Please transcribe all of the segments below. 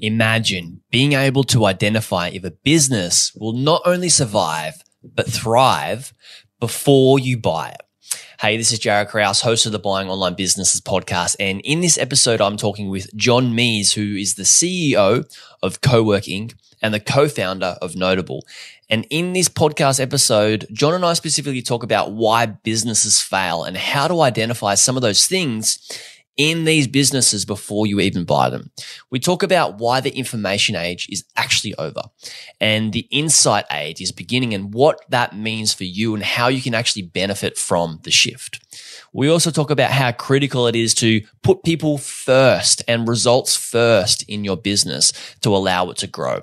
Imagine being able to identify if a business will not only survive, but thrive before you buy it. Hey, this is Jaryd Krause, host of the Buying Online Businesses podcast. And in this episode, I'm talking with John Meese, who is the CEO of Cowork Inc. and the co-founder of Notable. And in this podcast episode, John and I specifically talk about why businesses fail and how to identify some of those things in these businesses before you even buy them. We talk about why the information age is actually over and the insight age is beginning and what that means for you and how you can actually benefit from the shift. We also talk about how critical it is to put people first and results first in your business to allow it to grow.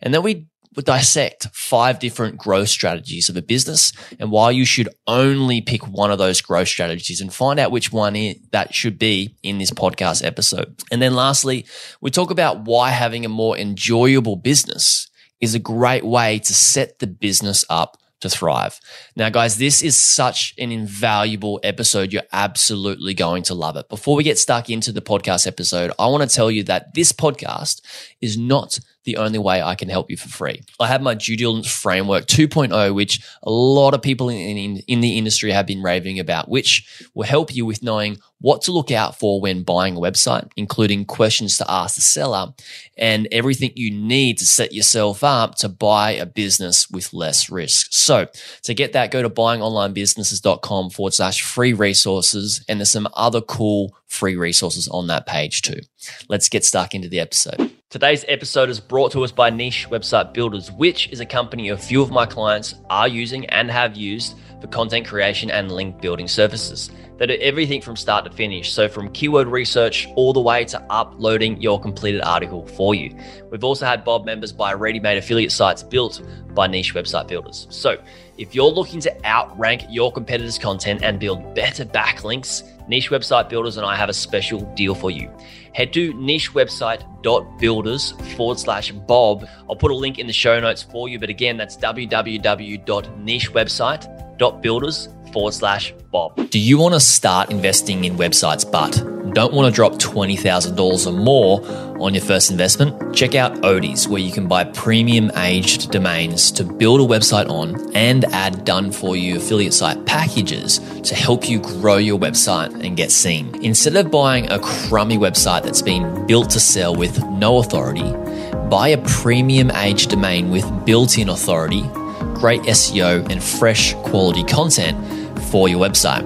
And then we dissect five different growth strategies of a business and why you should only pick one of those growth strategies and find out which one that should be in this podcast episode. And then lastly, we talk about why having a more enjoyable business is a great way to set the business up to thrive. Now, guys, this is such an invaluable episode. You're absolutely going to love it. Before we get stuck into the podcast episode, I want to tell you that this podcast is not the only way I can help you for free. I have my due diligence framework 2.0, which a lot of people in, in, in, the industry have been raving about, which will help you with knowing what to look out for when buying a website, including questions to ask the seller and everything you need to set yourself up to buy a business with less risk. So to get that, go to buyingonlinebusinesses.com forward slash free resources. And there's some other cool free resources on that page too. Let's get stuck into the episode. Today's episode is brought to us by Niche Website Builders, which is a company a few of my clients are using and have used for content creation and link building services that do everything from start to finish. So, from keyword research all the way to uploading your completed article for you. We've also had Bob members buy ready made affiliate sites built by niche website builders. So, if you're looking to outrank your competitors' content and build better backlinks, Niche Website Builders and I have a special deal for you. Head to nichewebsite.builders forward slash Bob. I'll put a link in the show notes for you. But again, that's www.nichewebsite.builders forward slash Bob. Do you want to start investing in websites but don't want to drop $20,000 or more on your first investment? Check out Odys, where you can buy premium aged domains to build a website on and add done for you affiliate site packages to help you grow your website and get seen. Instead of buying a crummy website that's been built to sell with no authority, buy a premium aged domain with built in authority, great SEO, and fresh quality content for your website.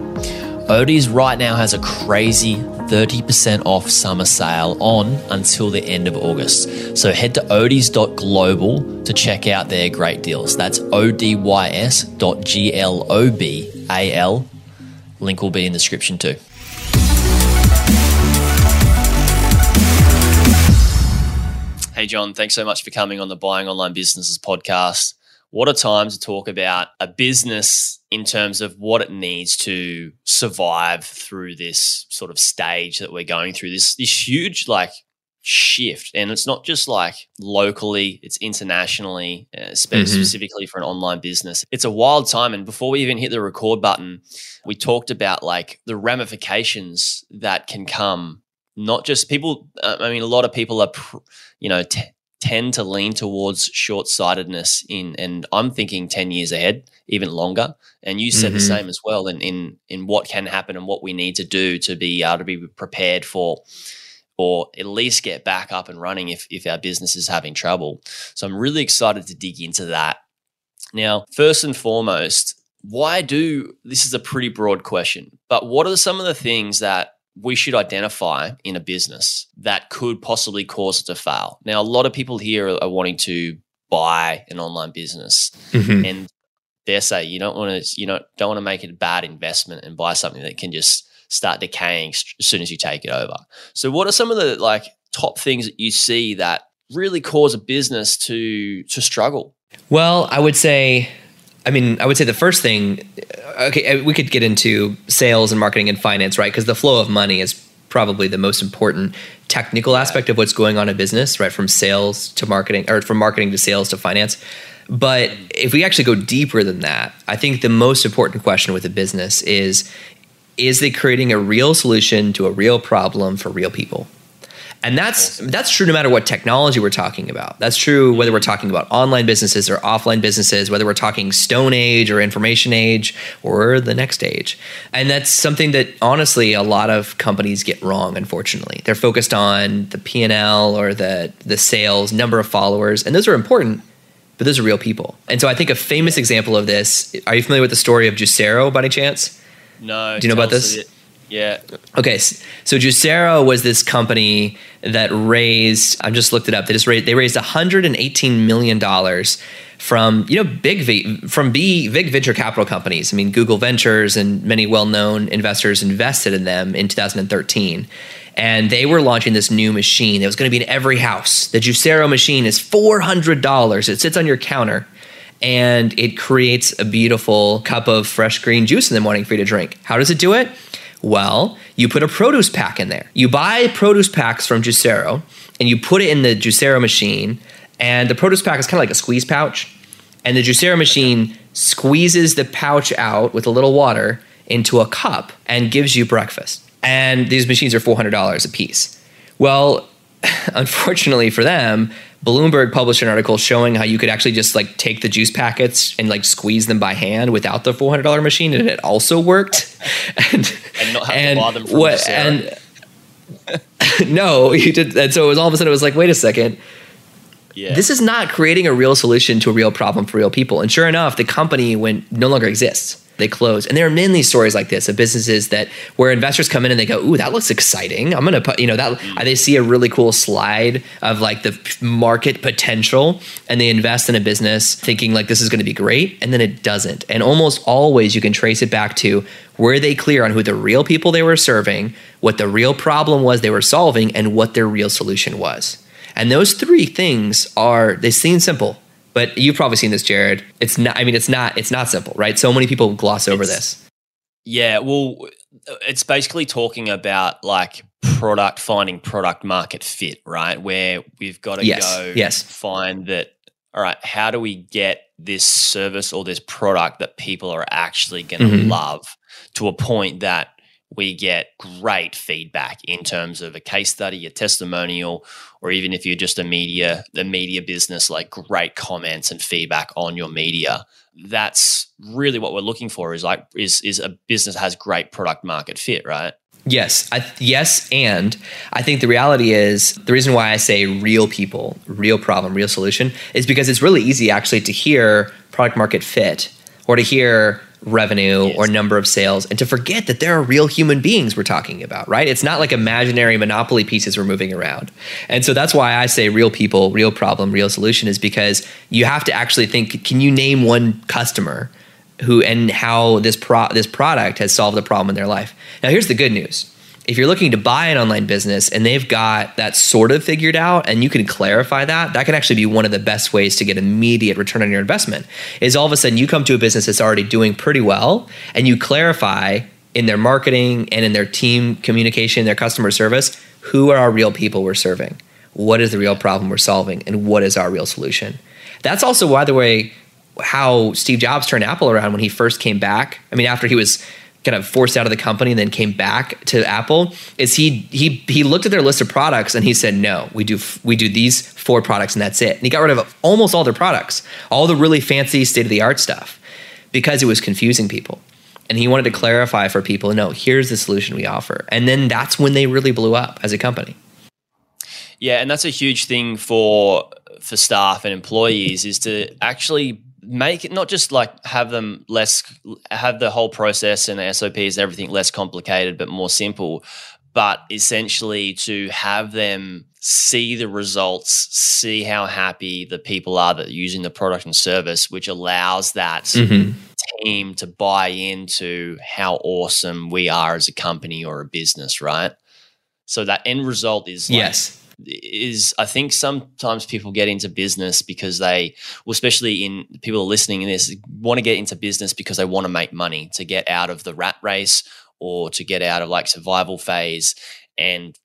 Odys right now has a crazy 30% off summer sale on until the end of August. So head to odys.global to check out their great deals. That's O-D-Y-S dot G-L-O-B-A-L. Link will be in the description too. Hey, John, thanks so much for coming on the Buying Online Businesses podcast what a time to talk about a business in terms of what it needs to survive through this sort of stage that we're going through this this huge like shift. And it's not just like locally it's internationally uh, mm-hmm. specifically for an online business. It's a wild time and before we even hit the record button we talked about like the ramifications that can come. Not just people uh, i mean a lot of people are pr- you know t- tend to lean towards short-sightedness in and I'm thinking 10 years ahead, even longer. And you said mm-hmm. the same as well in, in in what can happen and what we need to do to be able to be prepared for or at least get back up and running if if our business is having trouble. So I'm really excited to dig into that. Now, first and foremost, why do this is a pretty broad question, but what are some of the things that we should identify in a business that could possibly cause it to fail. Now, a lot of people here are, are wanting to buy an online business, mm-hmm. and they say you don't want to you know don't want to make it a bad investment and buy something that can just start decaying as soon as you take it over. So, what are some of the like top things that you see that really cause a business to to struggle? Well, I would say I mean, I would say the first thing, okay, uh, we could get into sales and marketing and finance, right? Because the flow of money is probably the most important technical aspect of what's going on in business, right? From sales to marketing, or from marketing to sales to finance. But if we actually go deeper than that, I think the most important question with a business is is they creating a real solution to a real problem for real people? And that's that's true no matter what technology we're talking about. That's true whether we're talking about online businesses or offline businesses, whether we're talking stone age or information age or the next age. And that's something that honestly a lot of companies get wrong unfortunately. They're focused on the P&L or the the sales, number of followers, and those are important, but those are real people. And so I think a famous example of this, are you familiar with the story of Juicero by any chance? No. Do you know about this? a bit. Yeah. Okay, so Juicero was this company that raised. I just looked it up. They just raised. They raised 118 million dollars from you know big v, from B, big venture capital companies. I mean, Google Ventures and many well-known investors invested in them in 2013. And they were launching this new machine that was going to be in every house. The Juicero machine is $400. It sits on your counter and it creates a beautiful cup of fresh green juice in the morning for you to drink. How does it do it? Well, you put a produce pack in there. You buy produce packs from Juicero and you put it in the Juicero machine, and the produce pack is kind of like a squeeze pouch. And the Juicero machine squeezes the pouch out with a little water into a cup and gives you breakfast. And these machines are $400 a piece. Well, unfortunately for them, Bloomberg published an article showing how you could actually just like take the juice packets and like squeeze them by hand without the four hundred dollar machine, and it also worked. and And not have to buy them what- and no, you did. And so it was all of a sudden it was like, wait a second, Yeah. this is not creating a real solution to a real problem for real people. And sure enough, the company went no longer exists. They close. And there are many stories like this of businesses that where investors come in and they go, "Ooh, that looks exciting. I'm going to put, you know, that mm. they see a really cool slide of like the market potential and they invest in a business thinking like this is going to be great and then it doesn't. And almost always you can trace it back to were they clear on who the real people they were serving, what the real problem was they were solving and what their real solution was. And those three things are they seem simple, but you've probably seen this, Jaryd. It's not. I mean, it's not. It's not simple, right? So many people gloss over It's- this. Yeah, well, it's basically talking about like product finding product market fit, right? Where we've got to Yes, go yes. find that. All right, how do we get this service or this product that people are actually going to Mhm. love to a point that we get great feedback in terms of a case study, a testimonial, or even if you're just a media, the media business, like great comments and feedback on your media. That's really what we're looking for. Is like is is a business has great product market fit, right? Yes, I, yes, and I think the reality is the reason why I say real people, real problem, real solution is because it's really easy actually to hear product market fit or to hear revenue Yes. or number of sales and to forget that there are real human beings we're talking about, right? It's not like imaginary monopoly pieces we're moving around. And so that's why I say real people, real problem, real solution is because you have to actually think can you name one customer who and how this pro this product has solved the problem in their life. Now here's the good news. If you're looking to buy an online business and they've got that sort of figured out and you can clarify that, that can actually be one of the best ways to get immediate return on your investment. Is all of a sudden you come to a business that's already doing pretty well and you clarify in their marketing and in their team communication, their customer service, who are our real people we're serving? What is the real problem we're solving and what is our real solution? That's also, by the way, how Steve Jobs turned Apple around when he first came back. I mean, after he was kind of forced out of the company and then came back to Apple, is he he he looked at their list of products and he said, "No, we do we do these four products and that's it." And he got rid of almost all their products, all the really fancy state of the art stuff, because it was confusing people. And he wanted to clarify for people, no, here's the solution we offer. And then that's when they really blew up as a company. Yeah, and that's a huge thing for for staff and employees is to actually make it not just like have them less have the whole process and the SOPs and everything less complicated but more simple, but essentially to have them see the results, see how happy the people are that are using the product and service, which allows that Mhm. team to buy into how awesome we are as a company or a business, right? So that end result is like, Yes. Is I think sometimes people get into business because they, well, especially in people are listening in this, want to get into business because they want to make money to get out of the rat race or to get out of like survival phase and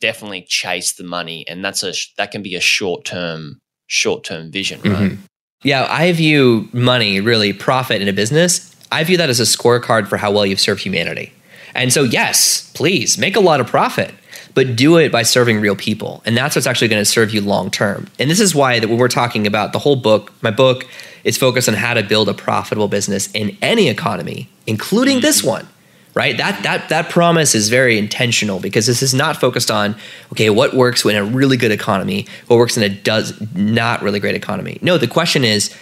definitely chase the money. And that's a that can be a short term short term vision, right? Mhm. Yeah, I view money, really profit in a business, I view that as a scorecard for how well you've served humanity. And so, yes, please make a lot of profit. But do it by serving real people. And that's what's actually going to serve you long term. And this is why that when we're talking about the whole book, my book is focused on how to build a profitable business in any economy, including this mm-hmm. one. Right? That that that promise is very intentional because this is not focused on okay, what works in a really good economy, what works in a does not really great economy. No, the question is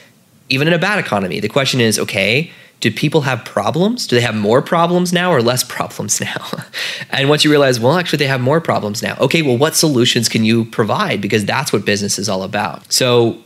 even in a bad economy, the question is okay, do people have problems? Do they have more problems now or less problems now? and once you realize, well, actually, they have more problems now. Okay, well, what solutions can you provide? Because that's what business is all about. So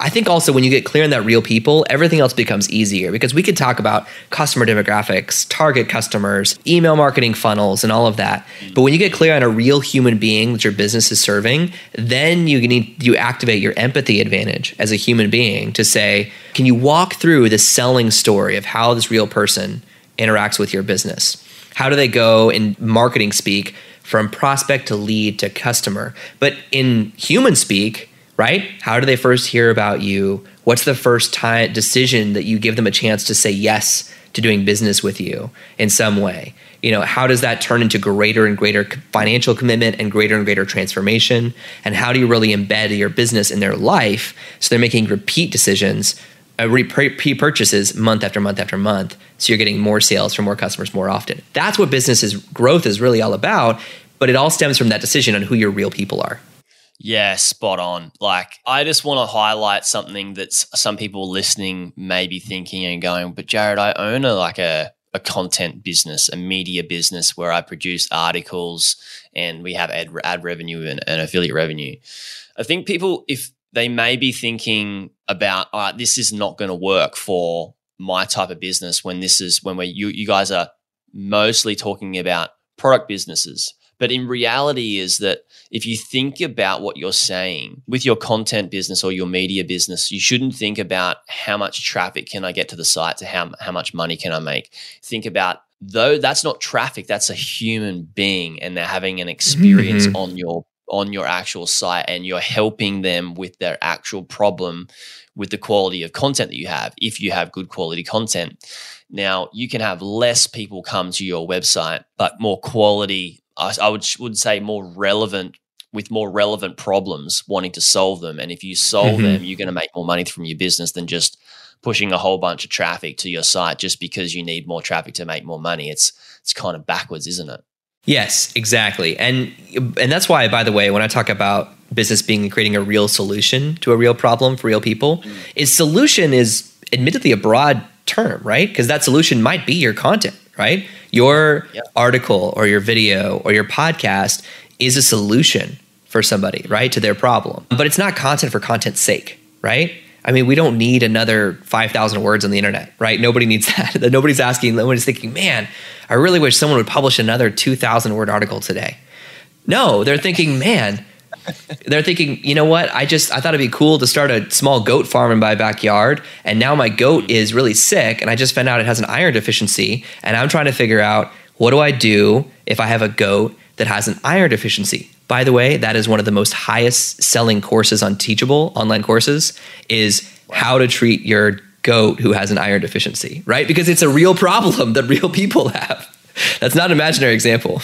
I think also when you get clear on that real people, everything else becomes easier because we could talk about customer demographics, target customers, email marketing funnels, and all of that. But when you get clear on a real human being that your business is serving, then you need you activate your empathy advantage as a human being to say, can you walk through the selling story of how this real person interacts with your business? How do they go in marketing speak from prospect to lead to customer? But in human speak, right? How do they first hear about you? What's the first time decision that you give them a chance to say yes to doing business with you in some way? You know, how does that turn into greater and greater financial commitment and greater and greater transformation? And how do you really embed your business in their life so they're making repeat decisions, uh, repeat purchases month after month after month? So you're getting more sales from more customers more often. That's what business is growth is really all about. But it all stems from that decision on who your real people are. Yeah, spot on. Like, I just want to highlight something that some people listening may be thinking and going, but Jaryd, I own a like a a content business, a media business where I produce articles and we have ad, ad revenue and, and affiliate revenue. I think people, if they may be thinking about, uh, this is not going to work for my type of business when this is when we you you guys are mostly talking about product businesses but in reality, is that if you think about what you're saying with your content business or your media business, you shouldn't think about how much traffic can I get to the site to how, how much money can I make. Think about though that's not traffic, that's a human being and they're having an experience mm-hmm. on your on your actual site and you're helping them with their actual problem with the quality of content that you have if you have good quality content. Now, you can have less people come to your website, but more quality I, I would would say more relevant with more relevant problems, wanting to solve them. And if you solve mm-hmm. them, you're going to make more money from your business than just pushing a whole bunch of traffic to your site just because you need more traffic to make more money. It's it's kind of backwards, isn't it? Yes, exactly. And and that's why by the way, when I talk about business being creating a real solution to a real problem for real people, mm. is solution is admittedly a broad term, right? Because that solution might be your content right? Your yep. article or your video or your podcast is a solution for somebody, right, to their problem. But it's not content for content's sake, right? I mean, we don't need another 5,000 words on the internet, right? Nobody needs that. Nobody's asking, nobody's thinking, man, I really wish someone would publish another 2,000 word article today. No, they're thinking, man, they're thinking, you know what? I just I thought it'd be cool to start a small goat farm in my backyard, and now my goat is really sick, and I just found out it has an iron deficiency, and I'm trying to figure out what do I do if I have a goat that has an iron deficiency. By the way, that is one of the most highest selling courses on Teachable online courses is how to treat your goat who has an iron deficiency, right? Because it's a real problem that real people have. That's not an imaginary example.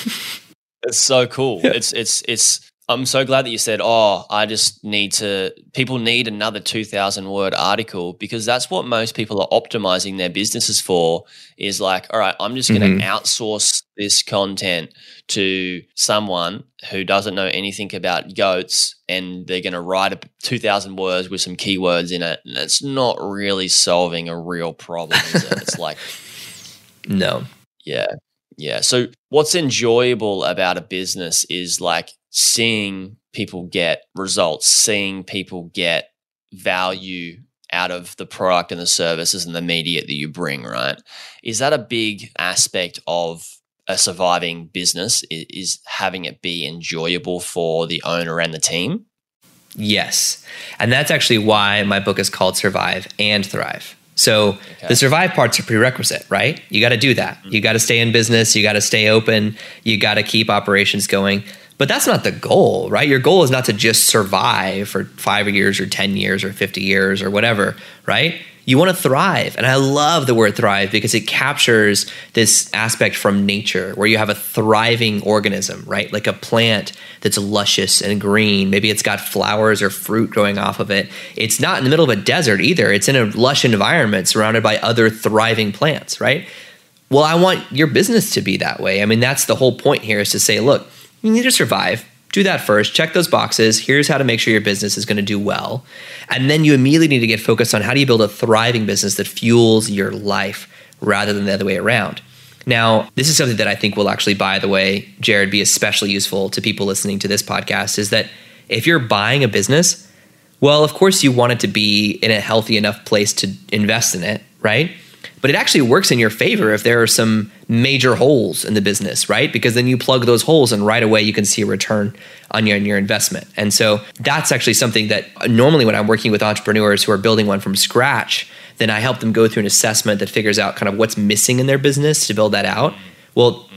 It's so cool. Yeah. It's it's it's I'm so glad that you said, "Oh, I just need to." People need another two thousand word article because that's what most people are optimizing their businesses for. Is like, all right, I'm just going to mm-hmm. outsource this content to someone who doesn't know anything about goats, and they're going to write a two thousand words with some keywords in it, and it's not really solving a real problem. Is it? it's like, no, yeah, yeah. So what's enjoyable about a business is like seeing people get results, seeing people get value out of the product and the services and the media that you bring, right? Is that a big aspect of a surviving business? Is having it be enjoyable for the owner and the team? Yes. And that's actually why my book is called Survive and Thrive. So okay. the survive part's a prerequisite, right? You got to do that. Mm-hmm. You got to stay in business. You got to stay open. You got to keep operations going. But that's not the goal, right? Your goal is not to just survive for five years or 10 years or 50 years or whatever, right? You want to thrive. And I love the word thrive because it captures this aspect from nature where you have a thriving organism, right? Like a plant that's luscious and green. Maybe it's got flowers or fruit growing off of it. It's not in the middle of a desert either. It's in a lush environment surrounded by other thriving plants, right? Well, I want your business to be that way. I mean, that's the whole point here is to say, look, you need to survive do that first. Check those boxes. Here's how to make sure your business is going to do well. And then you immediately need to get focused on how do you build a thriving business that fuels your life rather than the other way around. Now, this is something that I think will actually, by the way, Jaryd, be especially useful to people listening to this podcast is that if you're buying a business, well, of course, you want it to be in a healthy enough place to invest in it, right? But it actually works in your favor if there are some major holes in the business, right? Because then you plug those holes and right away you can see a return on your, on your investment. And so that's actually something that normally when I'm working with entrepreneurs who are building one from scratch, then I help them go through an assessment that figures out kind of what's missing in their business to build that out. Well,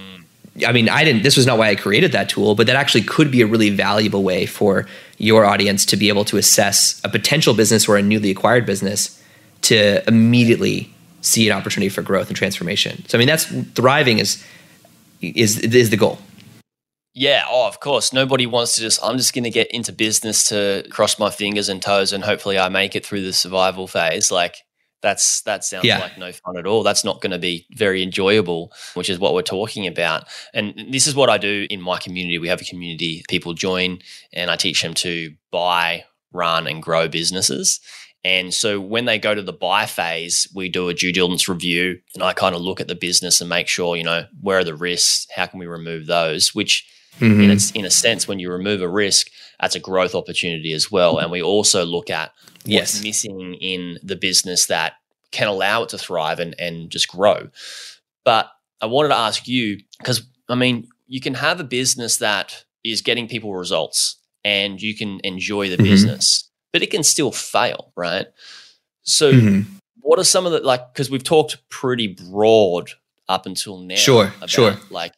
I mean, I didn't, this was not why I created that tool, but that actually could be a really valuable way for your audience to be able to assess a potential business or a newly acquired business to immediately see an opportunity for growth and transformation. So I mean, that's thriving is is is the goal. Yeah, oh, of course. Nobody wants to just, I'm just going to get into business to cross my fingers and toes and hopefully I make it through the survival phase. Like, that's that sounds yeah. like no fun at all. That's not going to be very enjoyable, which is what we're talking about. And this is what I do in my community. We have a community, people join, and I teach them to buy, run, and grow businesses. And so when they go to the buy phase, we do a due diligence review and I kind of look at the business and make sure, you know, where are the risks? How can we remove those? Which mm-hmm. in, a, in a sense, when you remove a risk, that's a growth opportunity as well. And we also look at what's yes. missing in the business that can allow it to thrive and, and just grow. But I wanted to ask you, because I mean, you can have a business that is getting people results and you can enjoy the mm-hmm. business but it can still fail, right? So, mm-hmm. what are some of the like? Because we've talked pretty broad up until now. Sure, about, sure. Like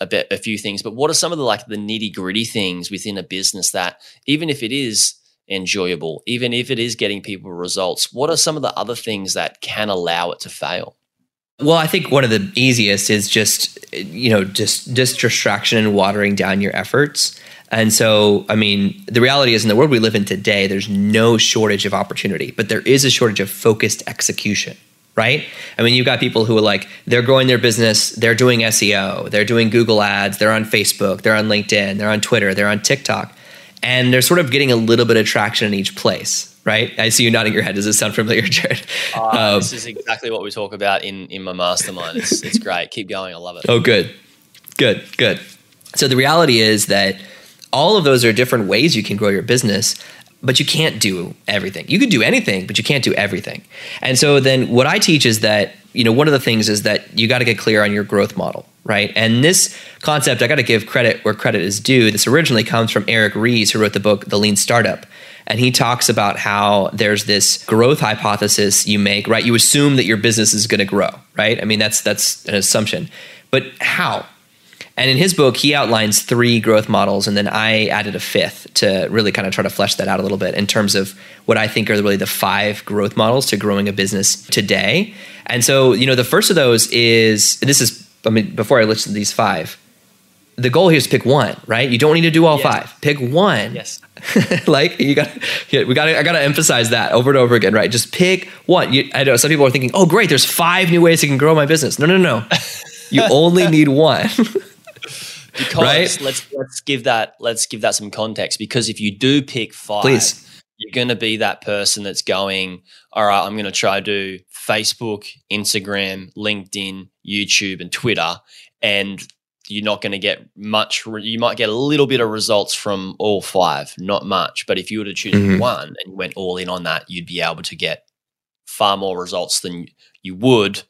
a bit, a few things, but what are some of the like the nitty gritty things within a business that even if it is enjoyable, even if it is getting people results, what are some of the other things that can allow it to fail? Well, I think one of the easiest is just you know just just distraction and watering down your efforts. And so, I mean, the reality is in the world we live in today, there's no shortage of opportunity, but there is a shortage of focused execution, right? I mean, you've got people who are like, they're growing their business, they're doing SEO, they're doing Google ads, they're on Facebook, they're on LinkedIn, they're on Twitter, they're on TikTok, and they're sort of getting a little bit of traction in each place. Right, I see you nodding your head. Does this sound familiar, Jaryd? Uh, um, this is exactly what we talk about in in my mastermind. It's, it's great. Keep going. I love it. Oh, good, good, good. So the reality is that all of those are different ways you can grow your business but you can't do everything. You can do anything, but you can't do everything. And so then what I teach is that, you know, one of the things is that you got to get clear on your growth model, right? And this concept, I got to give credit where credit is due. This originally comes from Eric Ries, who wrote the book The Lean Startup. And he talks about how there's this growth hypothesis you make, right? You assume that your business is going to grow, right? I mean, that's that's an assumption. But how? And in his book, he outlines three growth models, and then I added a fifth to really kind of try to flesh that out a little bit in terms of what I think are really the five growth models to growing a business today. And so, you know, the first of those is this is, I mean, before I list these five, the goal here is pick one, right? You don't need to do all five. Pick one. Yes. like you got, yeah, we got. I got to emphasize that over and over again, right? Just pick one. You, I know some people are thinking, "Oh, great! There's five new ways I can grow my business." No, no, no. you only need one. because right? let's let's give that let's give that some context because if you do pick five Please. you're going to be that person that's going all right i'm going to try to do facebook instagram linkedin youtube and twitter and you're not going to get much you might get a little bit of results from all five not much but if you were to choose mm-hmm. one and you went all in on that you'd be able to get far more results than you would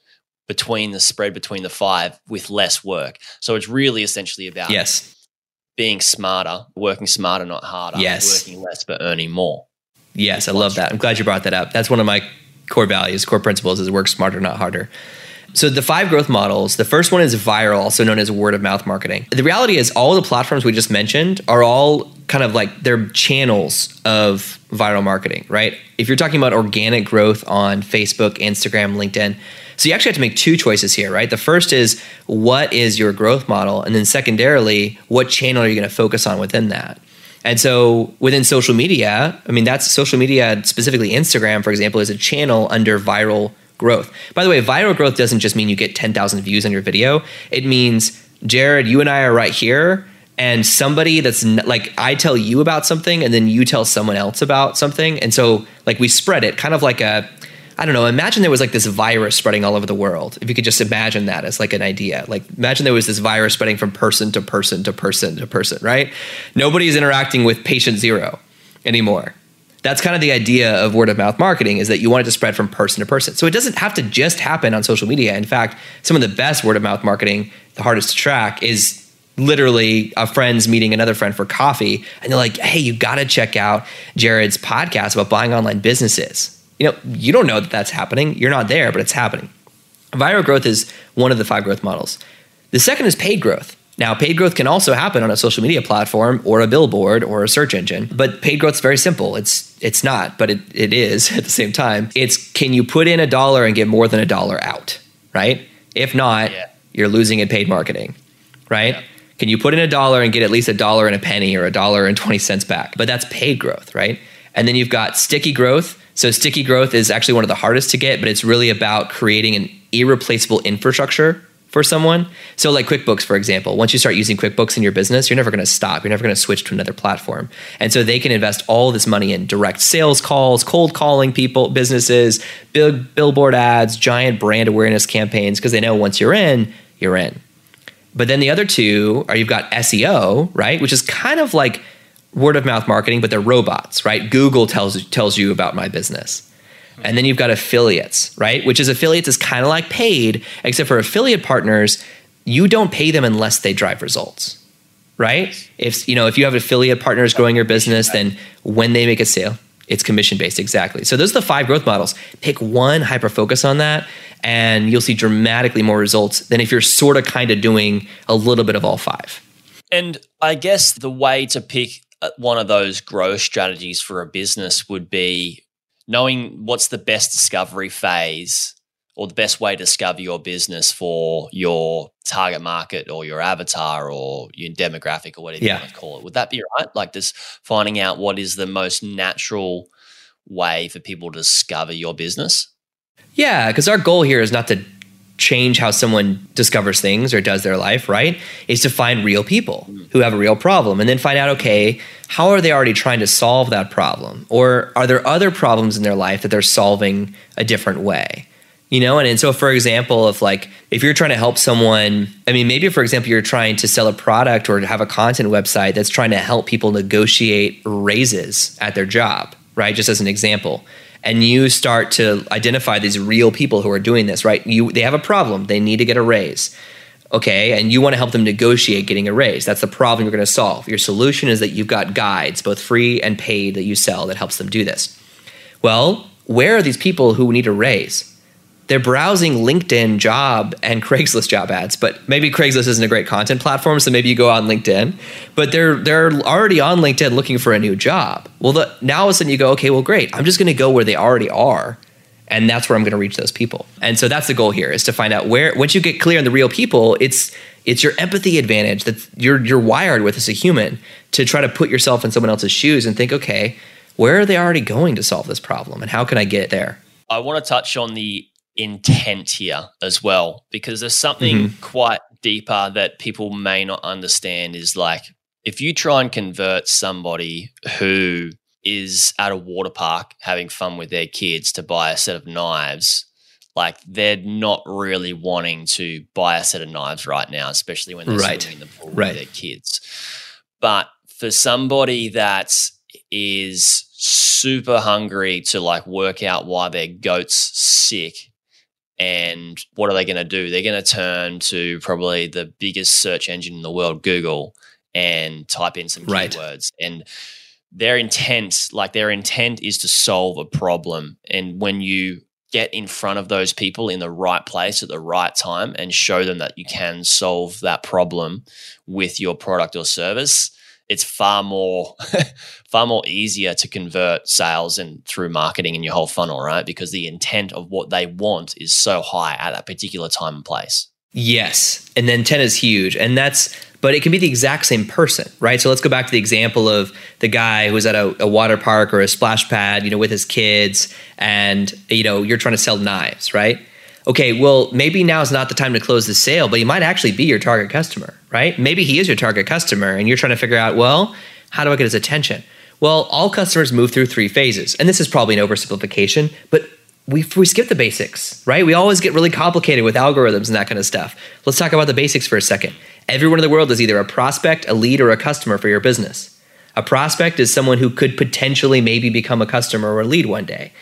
between the spread between the five with less work. So it's really essentially about yes. being smarter, working smarter, not harder, yes. working less but earning more. Yes, I love that. I'm glad you brought that up. That's one of my core values, core principles is work smarter, not harder. So the five growth models, the first one is viral, also known as word of mouth marketing. The reality is all the platforms we just mentioned are all kind of like they're channels of viral marketing, right? If you're talking about organic growth on Facebook, Instagram, LinkedIn, so you actually have to make two choices here, right? The first is what is your growth model? And then secondarily, what channel are you going to focus on within that? And so within social media, I mean, that's social media, specifically Instagram, for example, is a channel under viral growth. By the way, viral growth doesn't just mean you get 10,000 views on your video. It means, Jaryd, you and I are right here and somebody that's n- like I tell you about something and then you tell someone else about something and so like we spread it kind of like a I don't know, imagine there was like this virus spreading all over the world. If you could just imagine that as like an idea. Like imagine there was this virus spreading from person to person to person to person, right? Nobody's interacting with patient zero anymore. That's kind of the idea of word of mouth marketing is that you want it to spread from person to person. So it doesn't have to just happen on social media. In fact, some of the best word of mouth marketing, the hardest to track is literally a friend's meeting another friend for coffee and they're like, "Hey, you got to check out Jaryd's podcast about buying online businesses." You know, you don't know that that's happening. You're not there, but it's happening. Viral growth is one of the five growth models. The second is paid growth. Now, paid growth can also happen on a social media platform or a billboard or a search engine, but paid growth is very simple. It's it's not, but it, it is at the same time. It's can you put in a dollar and get more than a dollar out, right? If not, yeah. you're losing in paid marketing, right? Yeah. Can you put in a dollar and get at least a dollar and a penny or a dollar and 20 cents back? But that's paid growth, right? And then you've got sticky growth. So, sticky growth is actually one of the hardest to get, but it's really about creating an irreplaceable infrastructure for someone. So, like QuickBooks, for example, once you start using QuickBooks in your business, you're never going to stop. You're never going to switch to another platform. And so, they can invest all this money in direct sales calls, cold calling people, businesses, big billboard ads, giant brand awareness campaigns, because they know once you're in, you're in. But then the other two are you've got SEO, right? Which is kind of like word of mouth marketing, but they're robots, right? Google tells tells you about my business. And then you've got affiliates, right? Which is affiliates is kind of like paid, except for affiliate partners, you don't pay them unless they drive results. Right? If you know, if you have affiliate partners growing your business, then when they make a sale, it's commission based exactly. So those are the five growth models. Pick one, hyper focus on that, and you'll see dramatically more results than if you're sort of kind of doing a little bit of all five. And I guess the way to pick Uh, one of those growth strategies for a business would be knowing what's the best discovery phase or the best way to discover your business for your target market or your avatar or your demographic or whatever yeah. you want to call it. Would that be right? Like just finding out what is the most natural way for people to discover your business? Yeah, because our goal here is not to change how someone discovers things or does their life, right? Is to find real people who have a real problem and then find out, okay, how are they already trying to solve that problem? Or are there other problems in their life that they're solving a different way? You know, and, and so for example, if like if you're trying to help someone, I mean, maybe for example, you're trying to sell a product or have a content website that's trying to help people negotiate raises at their job, right? Just as an example and you start to identify these real people who are doing this, right? You they have a problem, they need to get a raise. Okay, and you want to help them negotiate getting a raise. That's the problem you're going to solve. Your solution is that you've got guides, both free and paid, that you sell that helps them do this. Well, where are these people who need a raise? They're browsing LinkedIn job and Craigslist job ads, but maybe Craigslist isn't a great content platform, so maybe you go on LinkedIn. But they're they're already on LinkedIn looking for a new job. Well, the, now all of a sudden you go, okay, well, great. I'm just going to go where they already are, and that's where I'm going to reach those people. And so that's the goal here is to find out where. Once you get clear on the real people, it's it's your empathy advantage that you're you're wired with as a human to try to put yourself in someone else's shoes and think, okay, where are they already going to solve this problem, and how can I get there? I want to touch on the intent here as well because there's something mm-hmm. quite deeper that people may not understand is like if you try and convert somebody who is at a water park having fun with their kids to buy a set of knives like they're not really wanting to buy a set of knives right now especially when they're right. swimming in the pool right. with their kids but for somebody that is super hungry to like work out why their goat's sick and what are they going to do? They're going to turn to probably the biggest search engine in the world, Google, and type in some right. keywords. And their intent, like their intent is to solve a problem. And when you get in front of those people in the right place at the right time and show them that you can solve that problem with your product or service, it's far more far more easier to convert sales and through marketing in your whole funnel, right? Because the intent of what they want is so high at that particular time and place. Yes. And then 10 is huge. And that's, but it can be the exact same person, right? So let's go back to the example of the guy who's at a, a, water park or a splash pad, you know, with his kids, and, you know, you're trying to sell knives, right? Okay, well, maybe now is not the time to close the sale, but he might actually be your target customer, right? Maybe he is your target customer and you're trying to figure out, well, how do I get his attention? Well, all customers move through three phases. And this is probably an oversimplification, but we, we skip the basics, right? We always get really complicated with algorithms and that kind of stuff. Let's talk about the basics for a second. Everyone in the world is either a prospect, a lead, or a customer for your business. A prospect is someone who could potentially maybe become a customer or a lead one day.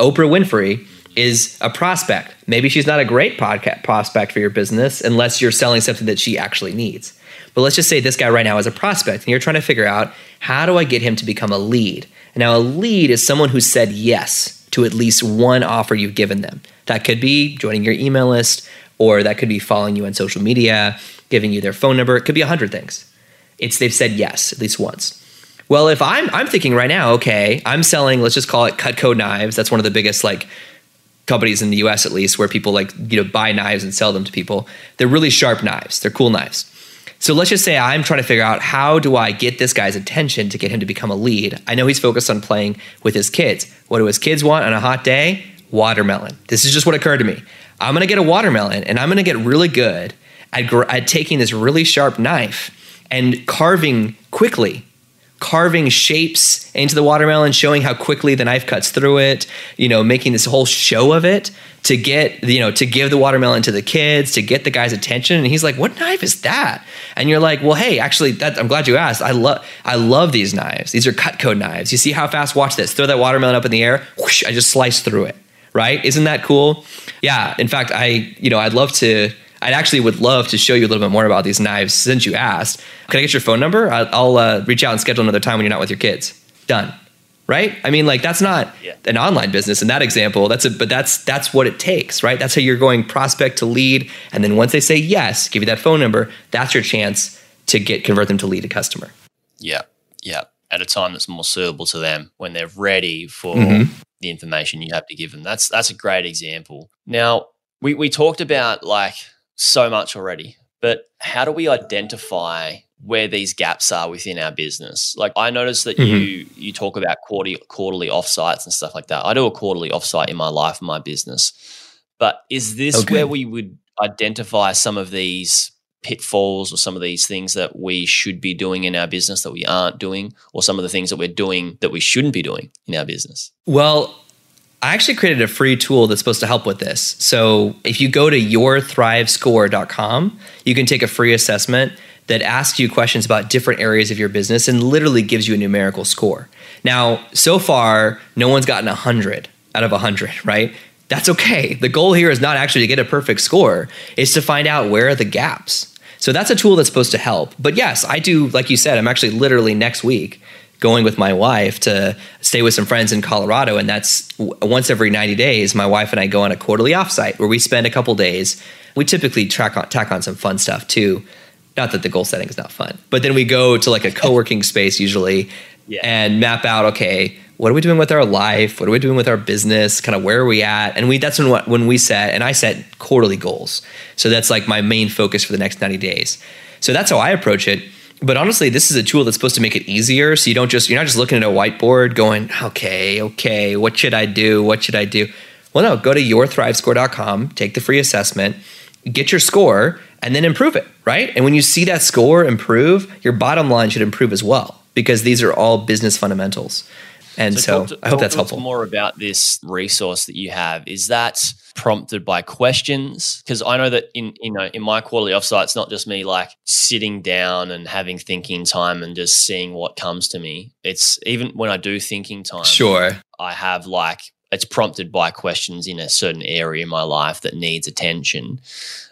Oprah Winfrey is a prospect. Maybe she's not a great podcast prospect for your business unless you're selling something that she actually needs. But let's just say this guy right now is a prospect and you're trying to figure out how do I get him to become a lead? Now, a lead is someone who said yes to at least one offer you've given them. That could be joining your email list, or that could be following you on social media, giving you their phone number. It could be a hundred things. It's they've said yes at least once. Well, if I'm I'm thinking right now, okay, I'm selling, let's just call it Cutco knives. That's one of the biggest like companies in the US at least where people like, you know, buy knives and sell them to people. They're really sharp knives. They're cool knives. So let's just say I'm trying to figure out how do I get this guy's attention to get him to become a lead. I know he's focused on playing with his kids. What do his kids want on a hot day? Watermelon. This is just what occurred to me. I'm going to get a watermelon and I'm going to get really good at, at taking this really sharp knife and carving quickly carving shapes into the watermelon, showing how quickly the knife cuts through it, you know, making this whole show of it to get, you know, to give the watermelon to the kids, to get the guy's attention. And he's like, "What knife is that?" And you're like, "Well, hey, actually, that, I'm glad you asked. I love, I love these knives. These are Cutco knives. You see how fast? Watch this. Throw that watermelon up in the air. Whoosh, I just slice through it. Right? Isn't that cool? Yeah. In fact, I, you know, I'd love to I actually would love to show you a little bit more about these knives since you asked. Can I get your phone number? I'll uh, reach out and schedule another time when you're not with your kids. Done. Right? I mean, like that's not yeah. an online business in that example. That's a, but that's that's what it takes, right? That's how you're going prospect to lead, and then once they say yes, give you that phone number. That's your chance to get convert them to lead a customer. Yeah, yeah. At a time that's more suitable to them when they're ready for mm-hmm. the information you have to give them. That's that's a great example. Now we we talked about like so much already, but how do we identify where these gaps are within our business? Like I noticed that mm-hmm. you you talk about quarterly quarterly offsites and stuff like that. I do a quarterly offsite in my life, in my business. But is this okay. where we would identify some of these pitfalls or some of these things that we should be doing in our business that we aren't doing, or some of the things that we're doing that we shouldn't be doing in our business? Well, I actually created a free tool that's supposed to help with this. So if you go to yourthrivescore.com, you can take a free assessment that asks you questions about different areas of your business and literally gives you a numerical score. Now, so far, no one's gotten 100 out of 100, right? That's okay. The goal here is not actually to get a perfect score, it's to find out where are the gaps. So that's a tool that's supposed to help. But yes, I do, like you said, I'm actually literally next week going with my wife to stay with some friends in Colorado. And that's once every 90 days, my wife and I go on a quarterly offsite where we spend a couple days. We typically track on, tack on some fun stuff too. Not that the goal setting is not fun, but then we go to like a co working space usually yeah. and map out, okay, what are we doing with our life? What are we doing with our business? Kind of where are we at? And we that's when when we set and I set quarterly goals. So that's like my main focus for the next 90 days. So that's how I approach it but honestly, this is a tool that's supposed to make it easier. So you don't just you're not just looking at a whiteboard going, okay, okay, what should I do? What should I do? Well, no, go to yourthrivescore.com, take the free assessment, get your score, and then improve it, right? And when you see that score improve, your bottom line should improve as well because these are all business fundamentals. And so, so to, I hope that's helpful. More about this resource that you have is that prompted by questions because I know that in you know in my quarterly offsite, it's not just me like sitting down and having thinking time and just seeing what comes to me. It's even when I do thinking time. Sure, I have like it's prompted by questions in a certain area in my life that needs attention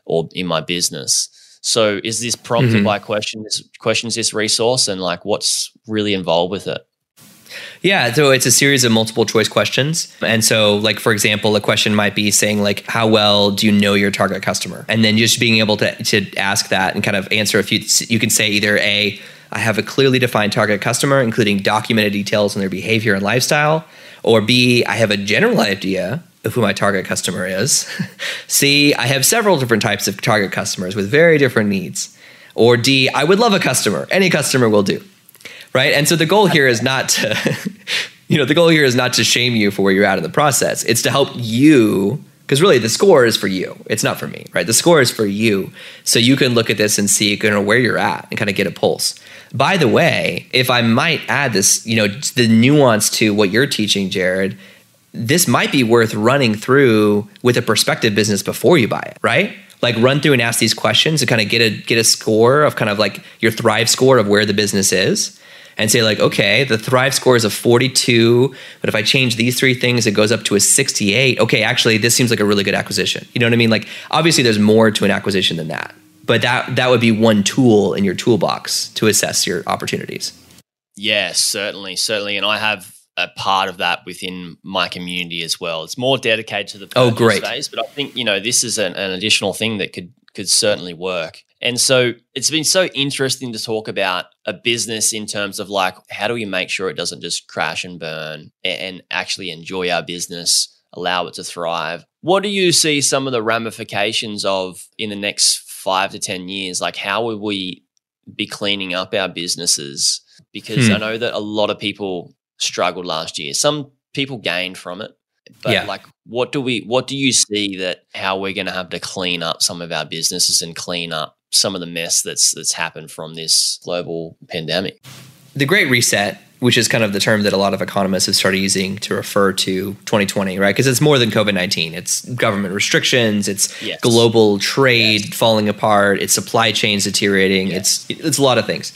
or in my business. So is this prompted mm-hmm. by questions questions this resource and like what's really involved with it? Yeah, so it's a series of multiple choice questions. And so like for example, a question might be saying like how well do you know your target customer? And then just being able to to ask that and kind of answer a few you can say either a I have a clearly defined target customer, including documented details on their behavior and lifestyle. Or B, I have a general idea of who my target customer is. C, I have several different types of target customers with very different needs. Or D, I would love a customer. Any customer will do. Right? And so the goal here is not to, you know, the goal here is not to shame you for where you're at in the process. It's to help you because really the score is for you. It's not for me, right? The score is for you. So you can look at this and see you know, where you're at and kind of get a pulse. By the way, if I might add this, you know, the nuance to what you're teaching, Jaryd, this might be worth running through with a prospective business before you buy it, right? Like run through and ask these questions and kind of get a get a score of kind of like your thrive score of where the business is and say like okay the thrive score is a 42 but if i change these three things it goes up to a 68 okay actually this seems like a really good acquisition. You know what i mean? Like obviously there's more to an acquisition than that but that that would be one tool in your toolbox to assess your opportunities. Yes certainly certainly and i have a part of that within my community as well. It's more dedicated to the oh great. phase but i think you know this is an, an additional thing that could could certainly work and so it's been so interesting to talk about a business in terms of like, how do we make sure it doesn't just crash and burn and actually enjoy our business, allow it to thrive? What do you see some of the ramifications of in the next five to 10 years? Like, how will we be cleaning up our businesses? Because hmm. I know that a lot of people struggled last year. Some people gained from it. But yeah. like what do we what do you see that how we're going to have to clean up some of our businesses and clean up some of the mess that's that's happened from this global pandemic. The Great Reset, which is kind of the term that a lot of economists have started using to refer to 2020, right? Because it's more than COVID 19. It's government restrictions, it's yes. global trade yes. falling apart, it's supply chains deteriorating, yes. it's it's a lot of things.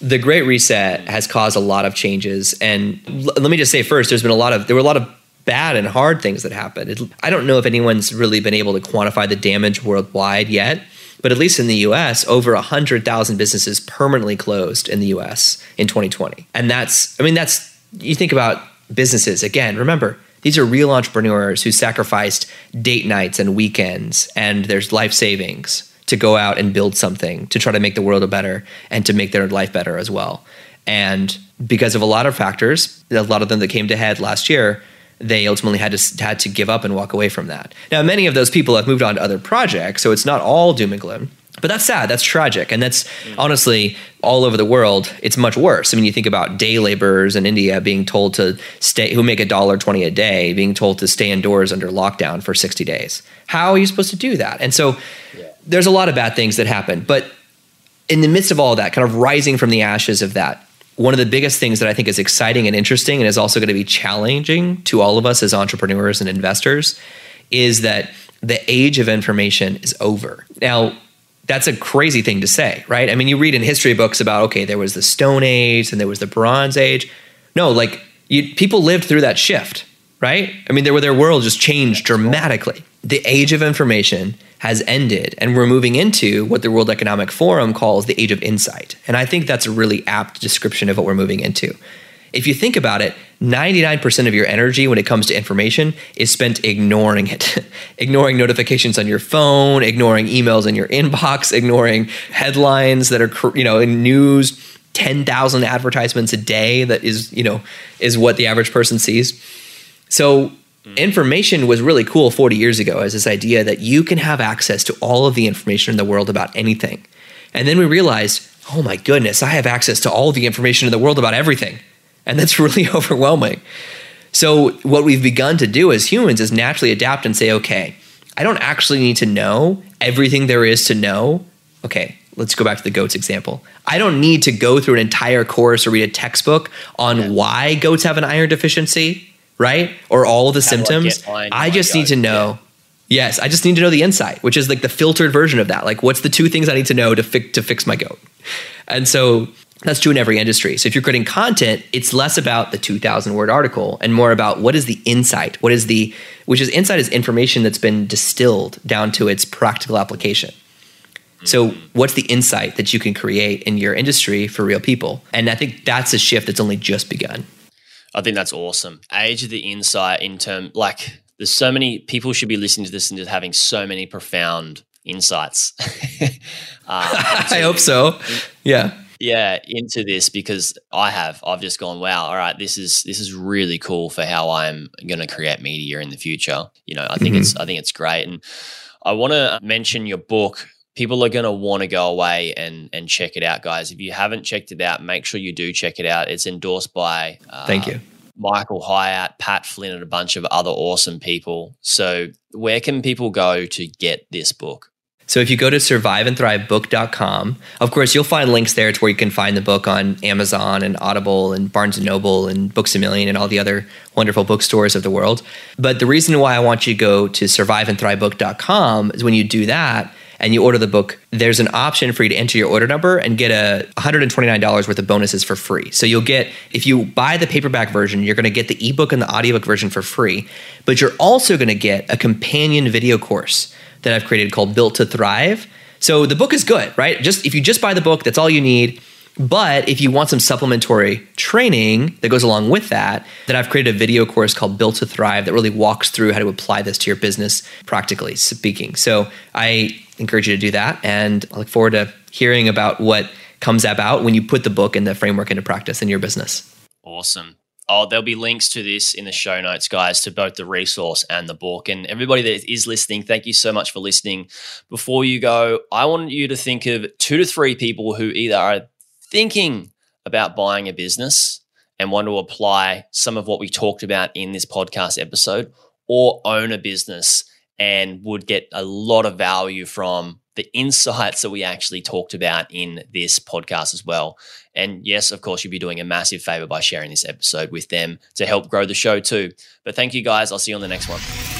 The Great Reset has caused a lot of changes, and l- let me just say first, there's been a lot of there were a lot of bad and hard things that happened. It, I don't know if anyone's really been able to quantify the damage worldwide yet but at least in the US, over 100,000 businesses permanently closed in the US in 2020. And that's, I mean, that's, you think about businesses, again, remember, these are real entrepreneurs who sacrificed date nights and weekends and their life savings to go out and build something to try to make the world a better and to make their life better as well. And because of a lot of factors, a lot of them that came to head last year, they ultimately had to had to give up and walk away from that. Now, many of those people have moved on to other projects, so it's not all doom and gloom. But that's sad. That's tragic, and that's mm. honestly all over the world. It's much worse. I mean, you think about day laborers in India being told to stay, who make a dollar twenty a day, being told to stay indoors under lockdown for sixty days. How are you supposed to do that? And so, yeah. there's a lot of bad things that happen. But in the midst of all that, kind of rising from the ashes of that, one of the biggest things that I think is exciting and interesting and is also going to be challenging to all of us as entrepreneurs and investors is that the age of information is over. Now, that's a crazy thing to say, right? I mean, you read in history books about, okay, there was the Stone Age and there was the Bronze Age. No, like you, people lived through that shift, right? I mean, there, were their world just changed dramatically. The age of information has ended and we're moving into what the World Economic Forum calls the age of insight. And I think that's a really apt description of what we're moving into. If you think about it, 99% of your energy when it comes to information is spent ignoring it, ignoring notifications on your phone, ignoring emails in your inbox, ignoring headlines that are, you know, in news, 10,000 advertisements a day that is, you know, is what the average person sees. So. Mm-hmm. Information was really cool 40 years ago as this idea that you can have access to all of the information in the world about anything. And then we realized, oh my goodness, I have access to all the information in the world about everything. And that's really overwhelming. So, what we've begun to do as humans is naturally adapt and say, okay, I don't actually need to know everything there is to know. Okay, let's go back to the goats example. I don't need to go through an entire course or read a textbook on yeah. why goats have an iron deficiency right? Or all of the How symptoms. I, I just need to know. Yeah. Yes, I just need to know the insight, which is like the filtered version of that. Like, what's the two things I need to know to fix to fix my goat? And so that's true in every industry. So if you're creating content, it's less about the 2000 word article and more about what is the insight? What is the which is insight is information that's been distilled down to its practical application. So what's the insight that you can create in your industry for real people? And I think that's a shift that's only just begun. I think that's awesome. Age of the insight in term like there's so many people should be listening to this and just having so many profound insights. uh, I hope so. Yeah. yeah, into this because I have. I've just gone, wow, all right, this is this is really cool for how I'm going to create media in the future. You know, I think mm-hmm. it's I think it's great, and I want to mention your book. People are going to want to go away and and check it out, guys. If you haven't checked it out, make sure you do check it out. It's endorsed by. Uh, Thank you. Michael Hyatt, Pat Flynn, and a bunch of other awesome people. So, where can people go to get this book? So if you go to surviveandthrivebook.com, of course, you'll find links there to where you can find the book on Amazon and Audible and Barnes and Noble and Books a Million and all the other wonderful bookstores of the world. But the reason why I want you to go to surviveandthrivebook.com is when you do that and you order the book, there's an option for you to enter your order number and get a $129 worth of bonuses for free. So you'll get, if you buy the paperback version, you're going to get the ebook and the audiobook version for free, but you're also going to get a companion video course that I've created called Built to Thrive. So the book is good, right? Just if you just buy the book, that's all you need. But if you want some supplementary training that goes along with that, then I've created a video course called Built to Thrive that really walks through how to apply this to your business, practically speaking. So I encourage you to do that. And I look forward to hearing about what comes about when you put the book and the framework into practice in your business. Awesome. Oh, there'll be links to this in the show notes, guys, to both the resource and the book. And everybody that is listening, thank you so much for listening. Before you go, I want you to think of two to three people who either are thinking about buying a business and want to apply some of what we talked about in this podcast episode, or own a business and would get a lot of value from the insights that we actually talked about in this podcast as well. And yes, of course, you'll be doing a massive favor by sharing this episode with them to help grow the show too. But thank you guys. I'll see you on the next one.